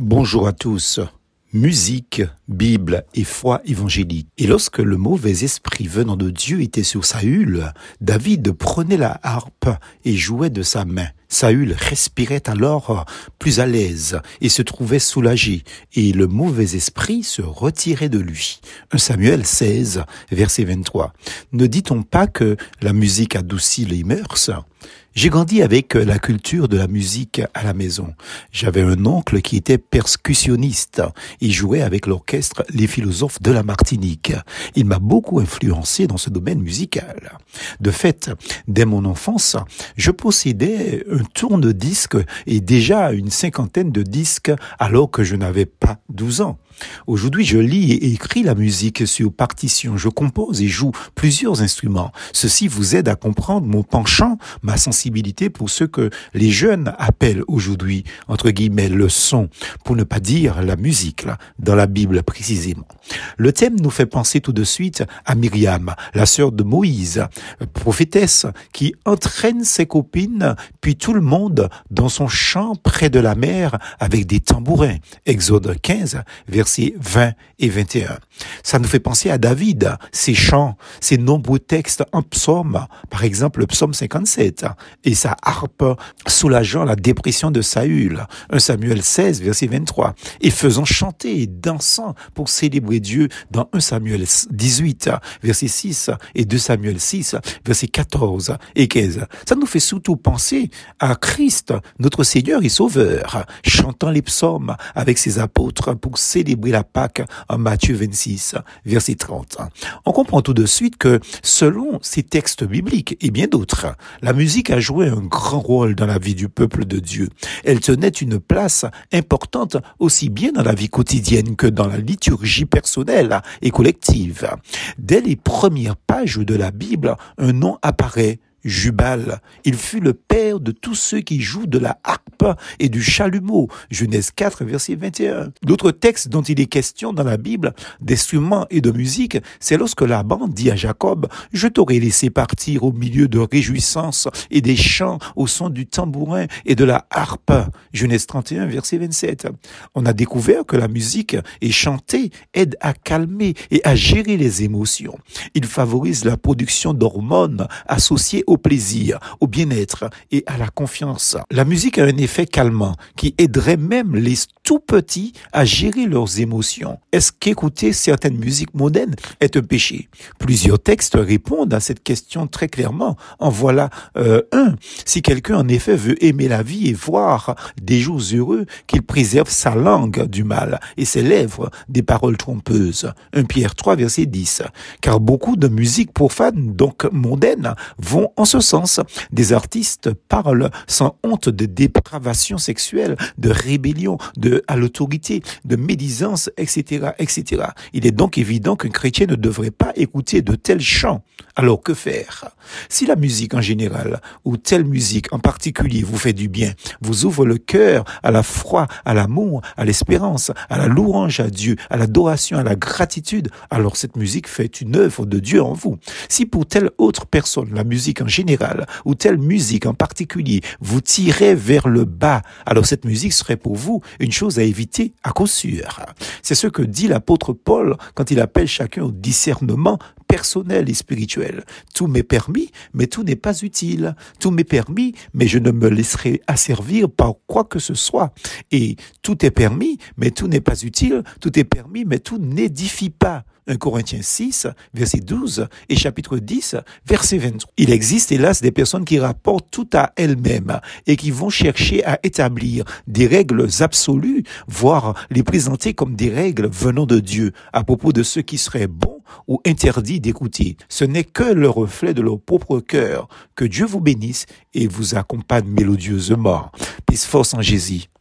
Bonjour à tous. Musique, Bible et foi évangélique. Et lorsque le mauvais esprit venant de Dieu était sur Saül, David prenait la harpe et jouait de sa main. Saül respirait alors plus à l'aise et se trouvait soulagé, et le mauvais esprit se retirait de lui. 1 Samuel 16, verset 23. Ne dit-on pas que la musique adoucit les mœurs? J'ai grandi avec la culture de la musique à la maison. J'avais un oncle qui était percussionniste. Il jouait avec l'orchestre Les Philosophes de la Martinique. Il m'a beaucoup influencé dans ce domaine musical. De fait, dès mon enfance, je possédais un tourne-disque et déjà une cinquantaine de disques alors que je n'avais pas 12 ans. Aujourd'hui, je lis et écris la musique sur partition. Je compose et joue plusieurs instruments. Ceci vous aide à comprendre mon penchant, ma sensibilité pour ce que les jeunes appellent aujourd'hui, entre guillemets, le son, pour ne pas dire la musique, là, dans la Bible précisément. Le thème nous fait penser tout de suite à Myriam, la sœur de Moïse, prophétesse, qui entraîne ses copines, puis tout le monde dans son champ près de la mer avec des tambourins. Exode 15, versets 20 et 21. Ça nous fait penser à David, ses chants, ses nombreux textes en psaume, par exemple le psaume 57, et sa harpe soulageant la dépression de Saül, 1 Samuel 16, verset 23, et faisant chanter et dansant pour célébrer Dieu dans 1 Samuel 18, verset 6, et 2 Samuel 6, verset 14 et 15. Ça nous fait surtout penser à Christ, notre Seigneur et Sauveur, chantant les psaumes avec ses apôtres pour célébrer la Pâque en Matthieu 26, verset 30. On comprend tout de suite que selon ces textes bibliques et bien d'autres, la musique a joué un grand rôle dans la vie du peuple de Dieu. Elle tenait une place importante aussi bien dans la vie quotidienne que dans la liturgie personnelle et collective. Dès les premières pages de la Bible, un nom apparaît Jubal. Il fut le père de tous ceux qui jouent de la harpe et du chalumeau. Genèse 4, verset 21. D'autres textes dont il est question dans la Bible, d'instruments et de musique, c'est lorsque Laban dit à Jacob, je t'aurais laissé partir au milieu de réjouissances et des chants au son du tambourin et de la harpe. Genèse 31, verset 27. On a découvert que la musique et chanter aide à calmer et à gérer les émotions. Il favorise la production d'hormones associées au plaisir, au bien-être et à la confiance. La musique a un effet calmant qui aiderait même les tout petits à gérer leurs émotions. Est-ce qu'écouter certaines musiques modernes est un péché? Plusieurs textes répondent à cette question très clairement. En voilà euh, un. Si quelqu'un en effet veut aimer la vie et voir des jours heureux, qu'il préserve sa langue du mal et ses lèvres des paroles trompeuses. 1 Pierre 3 verset 10. Car beaucoup de musiques profanes, donc mondaines, vont en ce sens. Des artistes parlent sans honte de dépravation sexuelle, de rébellion, de à l'autorité, de médisance, etc., etc. Il est donc évident qu'un chrétien ne devrait pas écouter de tels chants. Alors que faire? Si la musique en général ou telle musique en particulier vous fait du bien, vous ouvre le cœur à la foi, à l'amour, à l'espérance, à la louange à Dieu, à l'adoration, à la gratitude, alors cette musique fait une œuvre de Dieu en vous. Si pour telle autre personne la musique en général ou telle musique en particulier vous tirait vers le bas, alors cette musique serait pour vous une chose à éviter à cause sûr. C'est ce que dit l'apôtre Paul quand il appelle chacun au discernement personnel et spirituel. Tout m'est permis, mais tout n'est pas utile. Tout m'est permis, mais je ne me laisserai asservir par quoi que ce soit. Et tout est permis, mais tout n'est pas utile. Tout est permis, mais tout n'édifie pas. 1 Corinthiens 6, verset 12 et chapitre 10, verset 23. Il existe hélas des personnes qui rapportent tout à elles-mêmes et qui vont chercher à établir des règles absolues, voire les présenter comme des règles venant de Dieu à propos de ce qui serait bon ou interdit d'écouter. Ce n'est que le reflet de leur propre cœur. Que Dieu vous bénisse et vous accompagne mélodieusement. Peace force en Jésus.